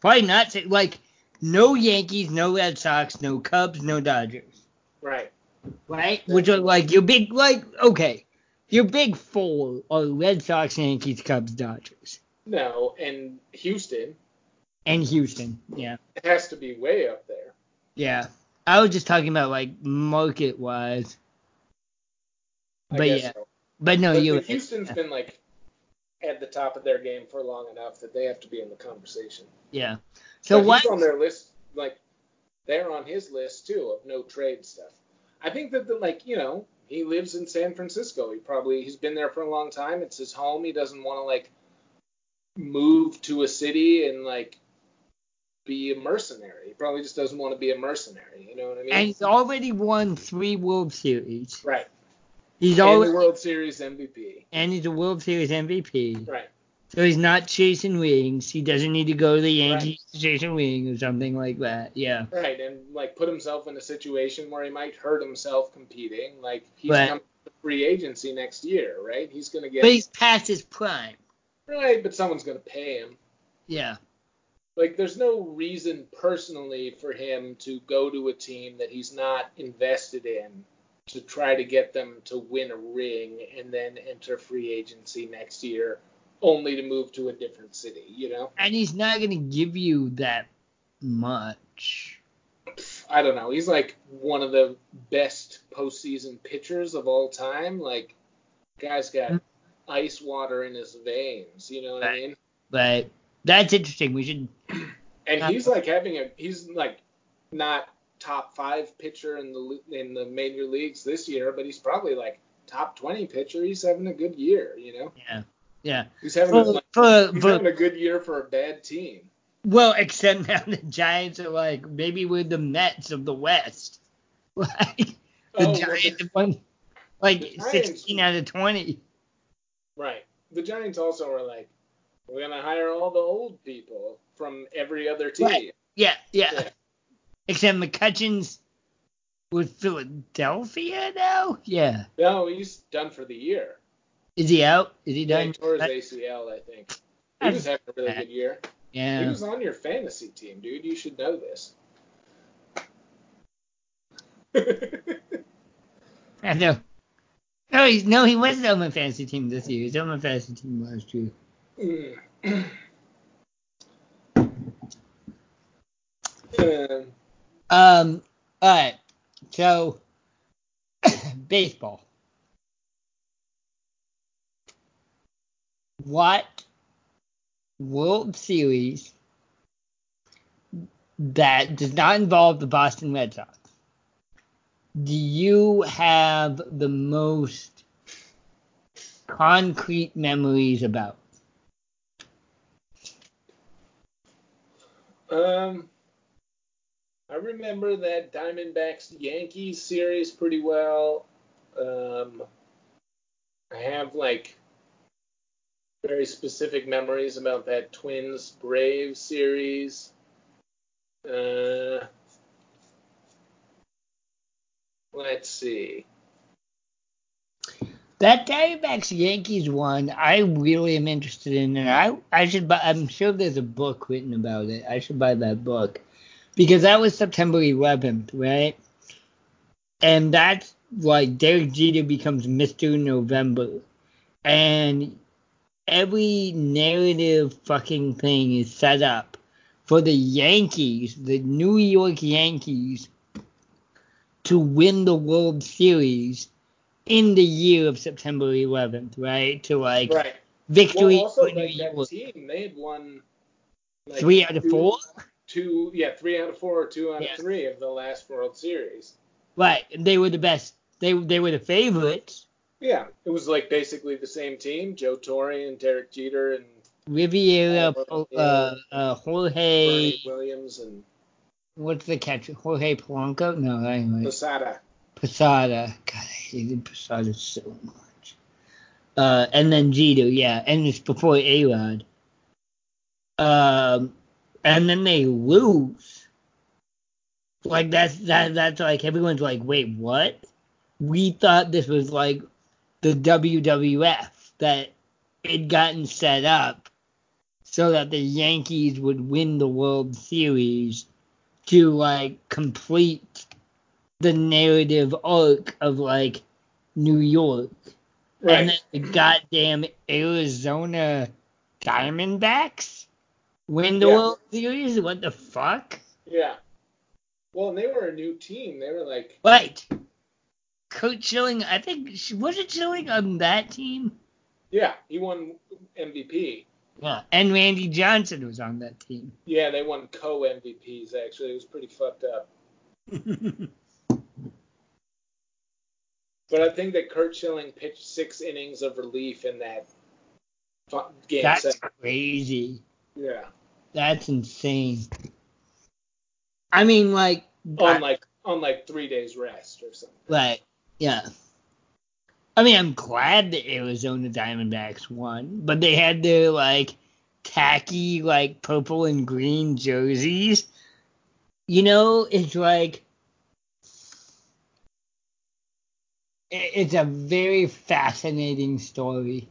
Probably not. Like no Yankees, no Red Sox, no Cubs, no Dodgers. Right. Right? Which are like your big like okay. Your big four are Red Sox, Yankees, Cubs, Dodgers. No, and Houston And Houston. Yeah. it has to be way up there. Yeah. I was just talking about like market wise. But yeah. so. But no, But, you Houston's been like at the top of their game for long enough that they have to be in the conversation. yeah. So he's on their list, like they're on his list too of no trade stuff. I think that the like you know he lives in San Francisco. He probably he's been there for a long time. It's his home. He doesn't want to like move to a city and like be a mercenary. He probably just doesn't want to be a mercenary. You know what I mean? and he's already won three World Series. right. He's And already the World Series MVP. and he's a World Series MVP. Right. So he's not chasing wings. He doesn't need to go to the Yankees to chase a ring or something like that. Yeah. Right, and like put himself in a situation where he might hurt himself competing. Like he's Right. coming to free agency next year, right? He's gonna get But he's past his prime. right, but someone's gonna pay him. Yeah. Like there's no reason personally for him to go to a team that he's not invested in to try to get them to win a ring and then enter free agency next year only to move to a different city, you know? And he's not going to give you that much. I don't know. He's like one of the best postseason pitchers of all time. Like, guy's got mm. ice water in his veins. You know what I mean? But that's interesting. We should. (clears throat) And he's like having a. He's like not top five pitcher in the in the major leagues this year, but he's probably like top twenty pitcher. He's having a good year. You know, Yeah. Yeah. he's having a, like, for, he's for, having a good year for a bad team. well, except now the Giants are like maybe we're the Mets of the West. (laughs) Like the Oh, Giants have won like Giants- 16 out of 20. Right. The Giants also are like, we're gonna hire all the old people from every other team. Right. Yeah, yeah. Yeah. Except McCutchen's with Philadelphia now? Yeah. No, he's done for the year. Is he out? Is he done? he tore his ACL, I think. He was having a really good year. Yeah. He was on your fantasy team, dude. You should know this. (laughs) I know. No, he's no, he wasn't on my fantasy team this year. He was on my fantasy team last year. Mm. (clears throat) Um. All right. So, (coughs) baseball. What World Series that does not involve the Boston Red Sox do you have the most concrete memories about? um, I remember that Diamondbacks Yankees series pretty well. Um, I have like very specific memories about that Twins Brave series. Uh, let's see. That Diamondbacks Yankees one, I really am interested in, and I I should buy. I'm sure there's a book written about it. I should buy that book because that was September 11th, right? And that's like Derek Jeter becomes Mr. November, and every narrative fucking thing is set up for the Yankees, the New York Yankees, to win the World Series in the year of September 11th, right? To like Right. victory Well, also for New like that York. team, they had won like, Three out of four, two yeah, three out of four or two out Yeah. of three of the last World Series. right? and They were the best. They they were the favorites. Yeah, it was like basically the same team: Joe Torre and Derek Jeter and Rivera, uh, uh, Jorge, Bernie Williams and what's the catcher? Jorge Polanco? No, anyway. Posada. Posada. God, I hated Posada so much. Uh, and then Jeter, yeah, and it's before A Rod. Um, and then they lose. Like that's that that's like everyone's like, wait, what? We thought this was like the WWF that it gotten set up so that the Yankees would win the World Series to like complete the narrative arc of like New York. Right. And then the goddamn Arizona Diamondbacks win the Yeah. World Series? What the fuck? yeah. Well, and they were a new team. They were like, Right. Curt Schilling, I think, was it Schilling on that team? yeah, he won MVP. Yeah. And Randy Johnson was on that team. Yeah, they won co MVPs. Actually, it was pretty fucked up. (laughs) But I think that Curt Schilling pitched six innings of relief in that game That's set. crazy. Yeah. That's insane. I mean, like, On like on like three days rest or something. Right. Yeah. I mean, I'm glad the Arizona Diamondbacks won, but they had their like tacky like purple and green jerseys. You know, it's like it's a very fascinating story.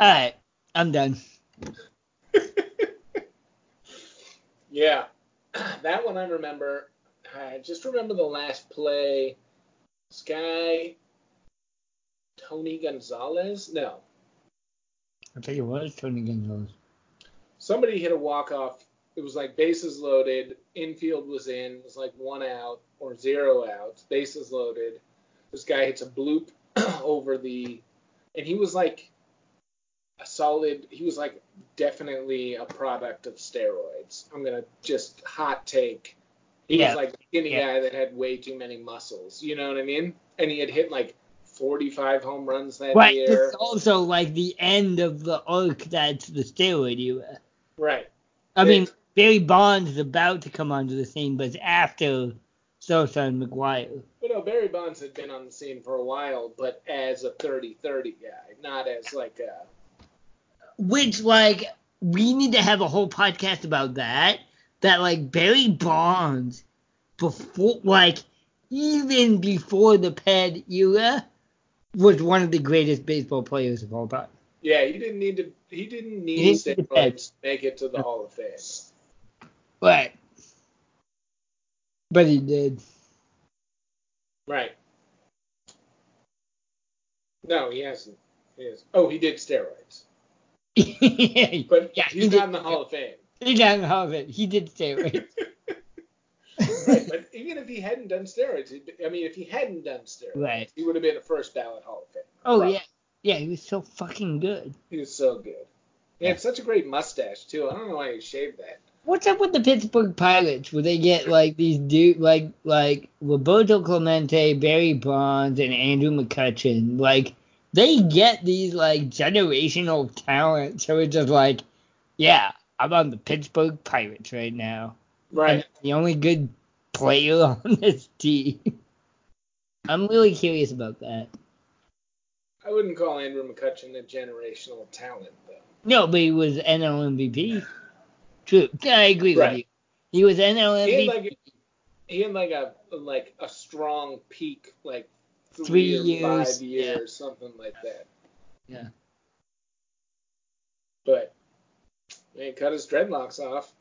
All right, I'm done. (laughs) Yeah. (clears throat) That one I remember. I just remember the last play. This guy, Tony Gonzalez? No. I think it was Tony Gonzalez. Somebody hit a walk off. It was like bases loaded. Infield was in. It was like one out or zero outs. Bases loaded. This guy hits a bloop (clears throat) over the. And he was like a solid. He was like definitely a product of steroids. I'm to just hot take. He Yeah. was like a skinny Yeah. guy that had way too many muscles. You know what I mean? And he had hit like 45 home runs that Right. year. It's also like the end of the arc that's the steroid era. Right. I Yeah. mean, Barry Bonds is about to come onto the scene, but it's after Sosa and McGwire. But no, Barry Bonds had been on the scene for a while, but as a 30-30 guy, not as like a Which, like, we need to have a whole podcast about that. That, like, Barry Bonds, before, like, even before the PED era, was one of the greatest baseball players of all time. Yeah, he didn't need to. He didn't need He didn't to make it to the Hall of Fame. Right. But he did. Right. No, he hasn't. He has. Oh, he did steroids, (laughs) but Yeah, he he's did. not in the Hall of Fame. He didn't have it. He did say (laughs) right. but even if he hadn't done steroids, I mean, if he hadn't done steroids, Right. he would have been a first ballot Hall of Fame. Oh Probably. yeah, yeah. He was so fucking good. He was so good. He had such a great mustache too. I don't know why he shaved that. What's up with the Pittsburgh Pirates where they get like these dude like like Roberto Clemente, Barry Bonds, and Andrew McCutchen? Like they get these like generational talents. So it's just like, yeah, I'm on the Pittsburgh Pirates right now. Right. The only good player (laughs) on this team. I'm really curious about that. I wouldn't call Andrew McCutchen a generational talent though. No, but he was NL MVP. True. I agree with you. He was NL He MVP. had like he had like a like a strong peak like three, years, five yeah. years, something like that. Yeah. But he cut his dreadlocks off.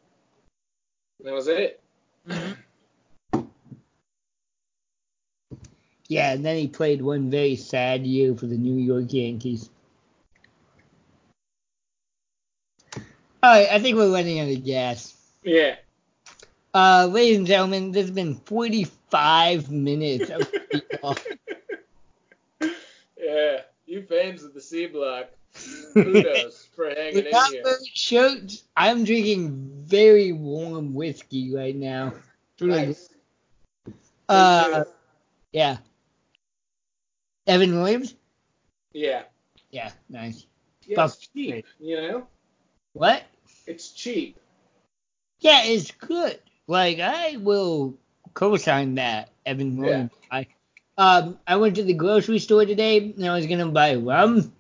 That was it. Yeah, and then he played one very sad year for the New York Yankees. All right, I think we're running out of gas. Yeah. Uh, ladies and gentlemen, this has been 45 minutes of. (laughs) Yeah. You fans of the C block, (laughs) kudos for hanging in here. shirts, I'm drinking very warm whiskey right now. Nice. Uh, yeah. Evan Williams? Yeah. Yeah, nice. Yeah, Buff- it's cheap, you know? What? It's cheap. Yeah, it's good. Like I will co-sign that, Evan Yeah. Williams. I um I went to the grocery store today and I was gonna buy rum,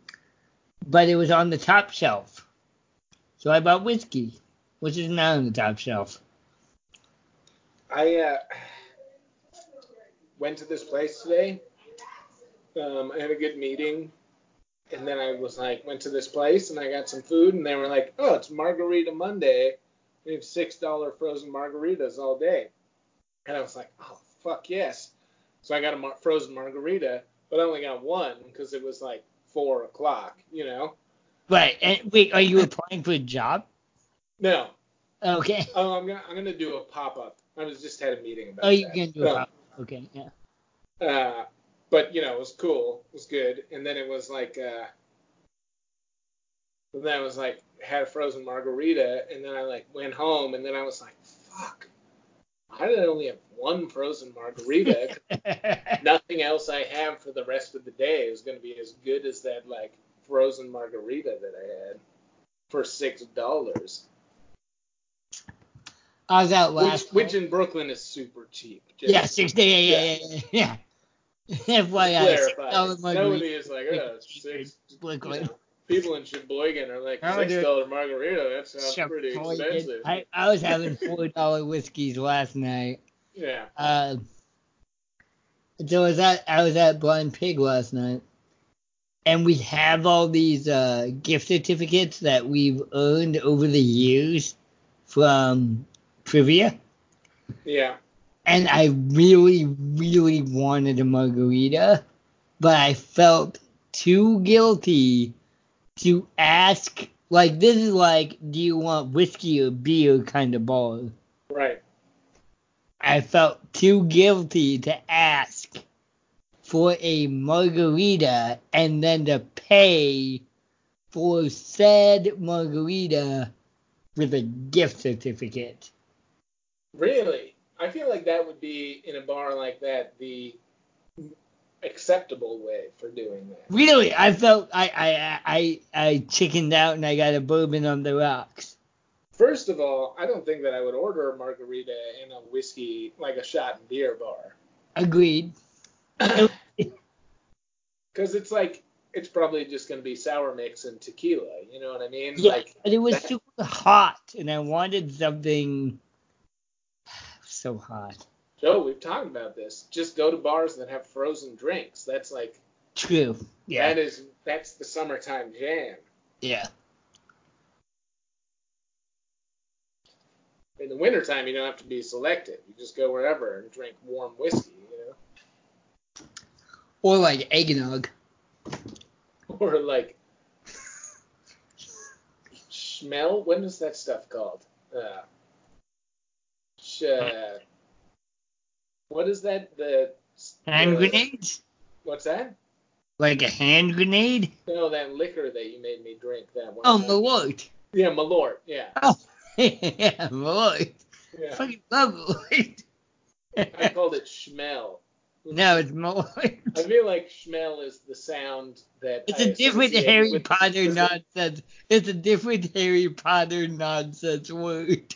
but it was on the top shelf. So I bought whiskey, which is not on the top shelf. I uh, went to this place today. Um, I had a good meeting, and then I was like, went to this place and I got some food, and they were like, "Oh, it's Margarita Monday. We have six dollar frozen margaritas all day." And I was like, "Oh, fuck yes!" So I got a mar- frozen margarita, but I only got one because it was like four o'clock. You know? Right. And wait, are you applying for a job? No. Okay. Oh, I'm gonna I'm gonna do a pop up. I was just had a meeting about. Oh, you can do a Um, pop. Okay. Yeah. Uh, but you know, it was cool. It was good. And then it was like, uh, and then I was like, had a frozen margarita, and then I like went home, and then I was like, fuck, I only have one frozen margarita. (laughs) Nothing else I have for the rest of the day is gonna be as good as that like frozen margarita that I had for six dollars, I was out which, last. which in Brooklyn is super cheap. Just yeah, six day. Yeah, yeah, yeah, yeah. yeah. (laughs) FYI, six Nobody is like, oh, it's six. you Brooklyn. know, people in Sheboygan are like, six dollar margarita. That sounds Shit, pretty expensive. I, I was having four dollar whiskeys last night. yeah. Uh, so I was at I was at Blind Pig last night, and we have all these uh, gift certificates that we've earned over the years from trivia, Yeah. and I really really wanted a margarita, but I felt too guilty to ask. Like this is like, do you want whiskey or beer kind of ball. Right. I felt too guilty to ask for a margarita and then to pay for said margarita with a gift certificate. Really. I feel like that would be in a bar like that the acceptable way for doing that. Really, I felt I I I I chickened out and I got a bourbon on the rocks. First of all, I don't think that I would order a margarita in a whiskey like a shot and beer bar Agreed. (coughs) because it's like it's probably just going to be sour mix and tequila. You know what I mean? Yeah, Like but it was that- super hot and I wanted something (sighs) so hot. Joe, we've talked about this. Just go to bars that have frozen drinks. That's like True. Yeah. That is that's the summertime jam. Yeah. In the wintertime, you don't have to be selective. You just go wherever and drink warm whiskey, you know? Or like eggnog. (laughs) Or like Schmel. When is that stuff called? Uh, sh- uh, what is that? The Hand the- grenades? What's that? Like a hand grenade? No, that liquor that you made me drink that one. Oh. Malort. Yeah, Malort. Yeah. (laughs) Oh, yeah, Malort. yeah. Fucking love Malort. I called it Schmel. (laughs) no, it's Malort. I feel like Schmel is the sound that It's I a different Harry with- Potter with- nonsense. It's a different Harry Potter nonsense word.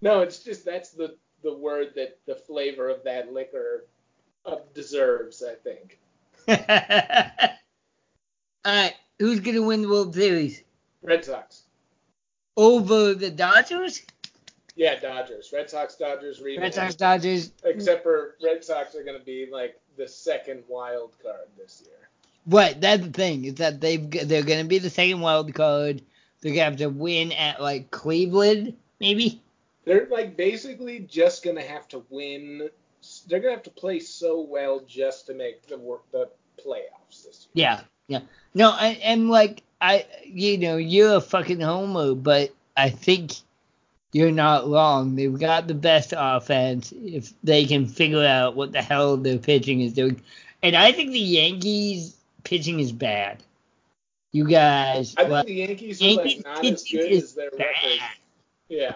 No, it's just that's the the word that the flavor of that liquor uh, deserves. I think. (laughs) Alright, who's gonna win the World Series? Red Sox. Over the Dodgers? Yeah, Dodgers. Red Sox, Dodgers. Red Sox, Dodgers. Except for Red Sox are going to be like the second wild card this year. What? That's the thing is that they've they're gonna be the second wild card. They're gonna have to win at like Cleveland, maybe. They're like basically just to have to win. They're to have to play so well just to make the the playoffs this year. Yeah, yeah. No, I, and like I, you know, you're a fucking homer, but I think you're not wrong. They've got the best offense if they can figure out what the hell their pitching is doing. And I think the Yankees pitching is bad. You guys, I think the Yankees are like not as pitching good is as their bad. record. Yeah.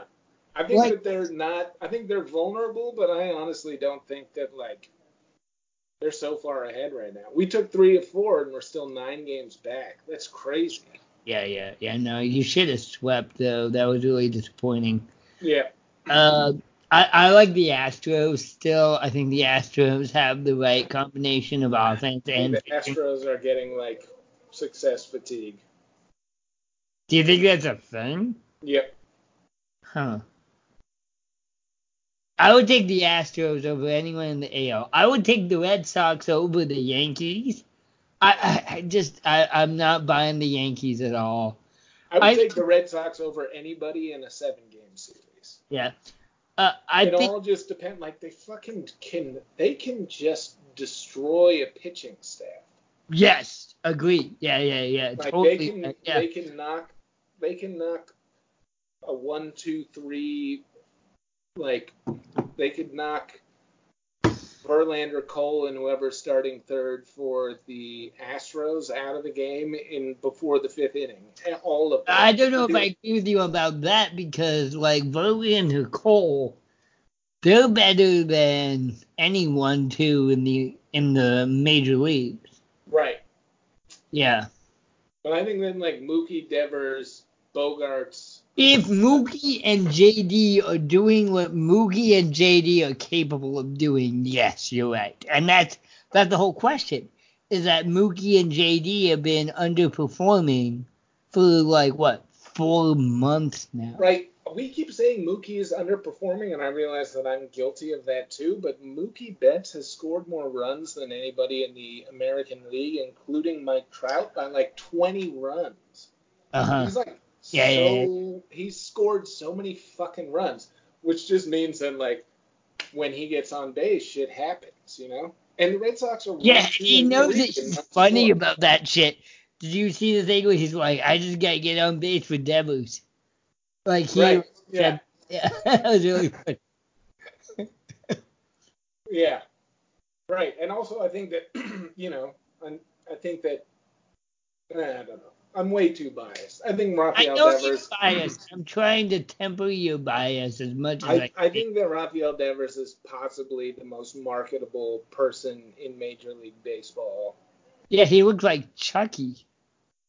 I think Like- that they're not. I think they're vulnerable, but I honestly don't think that like they're so far ahead right now. We took three of four, and we're still nine games back. That's crazy. Yeah, yeah, yeah. No, you should have swept though. That was really disappointing. Yeah. Uh, I, I like the Astros still. I think the Astros have the right combination of offense and the. Astros are getting like success fatigue. Do you think that's a thing? Yep. Huh. I would take the Astros over anyone in the AL. I would take the Red Sox over the Yankees. I, I, I just I, I'm not buying the Yankees at all. I would I- take the Red Sox over anybody in a seven-game series. Yeah. Uh, I it think all just depends. Like they fucking can. They can just destroy a pitching staff. yes, agree. Yeah, yeah, yeah. Like totally. they can. yeah. They can knock. They can knock a one, two, three. Like they could knock Verlander, Cole, and whoever's starting third for the Astros out of the game in before the fifth inning. Eh, all of them. I don't know if I agree with you about that because like Verlander Cole, they're better than anyone too in the in the major leagues. Right. Yeah. But I think then like Mookie, Devers, Bogaerts. If Mookie and JD are doing what Mookie and JD are capable of doing, yes, you're right. And that's that's the whole question. Is that Mookie and JD have been underperforming for like what, four months now. Right. We keep saying Mookie is underperforming, and I realize that I'm guilty of that too. But Mookie Betts has scored more runs than anybody in the American League, including Mike Trout, by like 20 runs. Uh-huh. He's like Yeah, so yeah, he's scored so many fucking runs, which just means that like when he gets on base, shit happens, you know. And the Red Sox are Yeah, he knows it's funny scored. about that shit. Did you see the thing where he's like, I just gotta get on base for Devers? Like he Right. Yeah. yeah, (laughs) that was really funny. (laughs) Yeah. Right. And also, I think that, (clears throat) you know, I, I think that, I don't know. I'm way too biased. I think I Rafael know you're Devers. biased. I'm trying to temper your bias as much as I, I, I think that Rafael Devers is possibly the most marketable person in Major League Baseball. Yeah, he looks like Chucky.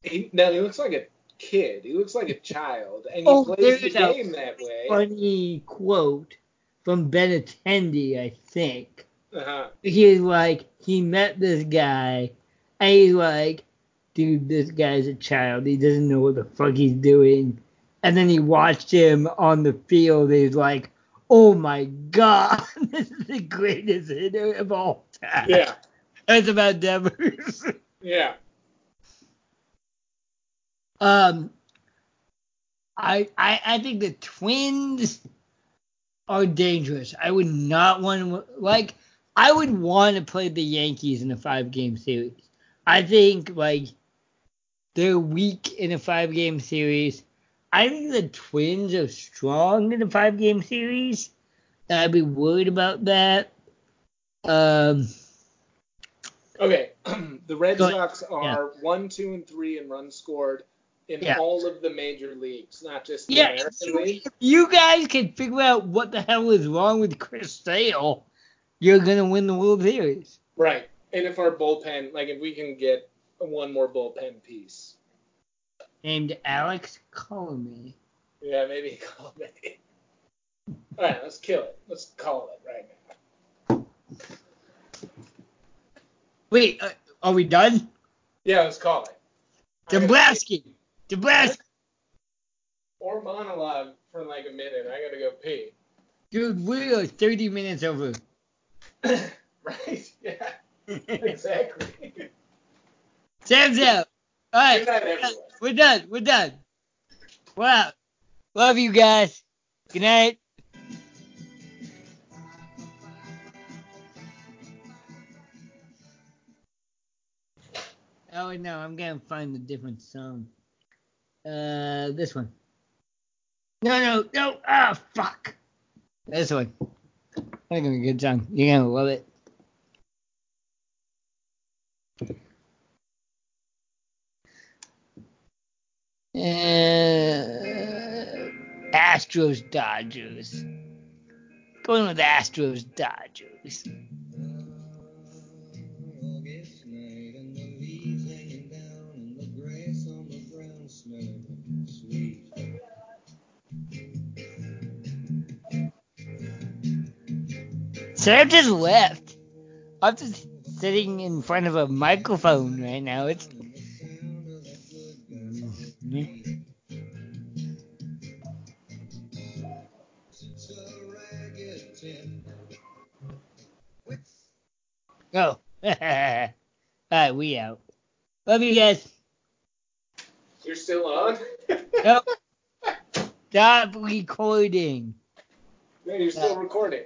He, now he looks like a kid. He looks like a child, and he Oh, plays the game that way. Funny quote from Benintendi, I think. Uh-huh. He's like, he met this guy, and he's like, dude, this guy's a child. He doesn't know what the fuck he's doing. And then he watched him on the field. He's like, oh my god, (laughs) this is the greatest hitter of all time. Yeah. That's about Devers. Yeah. Um, I I I think the Twins are dangerous. I would not want to like. I would want to play the Yankees in a five game series. I think like they're weak in a five game series. I think the Twins are strong in a five game series. I'd be worried about that. Um, Okay. (clears throat) the Red Go- Sox are one, two, and three in runs scored in Yeah. all of the major leagues, not just the yeah, American League. you guys can figure out what the hell is wrong with Chris Sale, you're gonna win the World Series. Right. And if our bullpen, like if we can get one more bullpen piece, Named Alex Colomé. yeah, maybe (laughs) call me. All right, let's kill it. Let's call it right now. Wait, uh, are we done? Yeah, let's call it. Dombrowski. Dombrowski. Or monologue for like a minute. I gotta go pee. Dude, we are 30 minutes over. (laughs) right? Yeah. (laughs) Exactly. Sam's out. All right. Good night, everyone. We're done. We're done. Wow. Love you guys. Good night. Oh no, I'm gonna find a different song. Uh, this one. No, no, no. Ah, fuck. This one. I think it's a good song. You're gonna love it. Uh, Astros Dodgers. Going with Astros Dodgers. Sweet. Sam just left. I'm just sitting in front of a microphone right now. It's oh. (laughs) All right, we out. Love you guys. You're still on? (laughs) Nope. Stop recording. no, you're still uh, recording.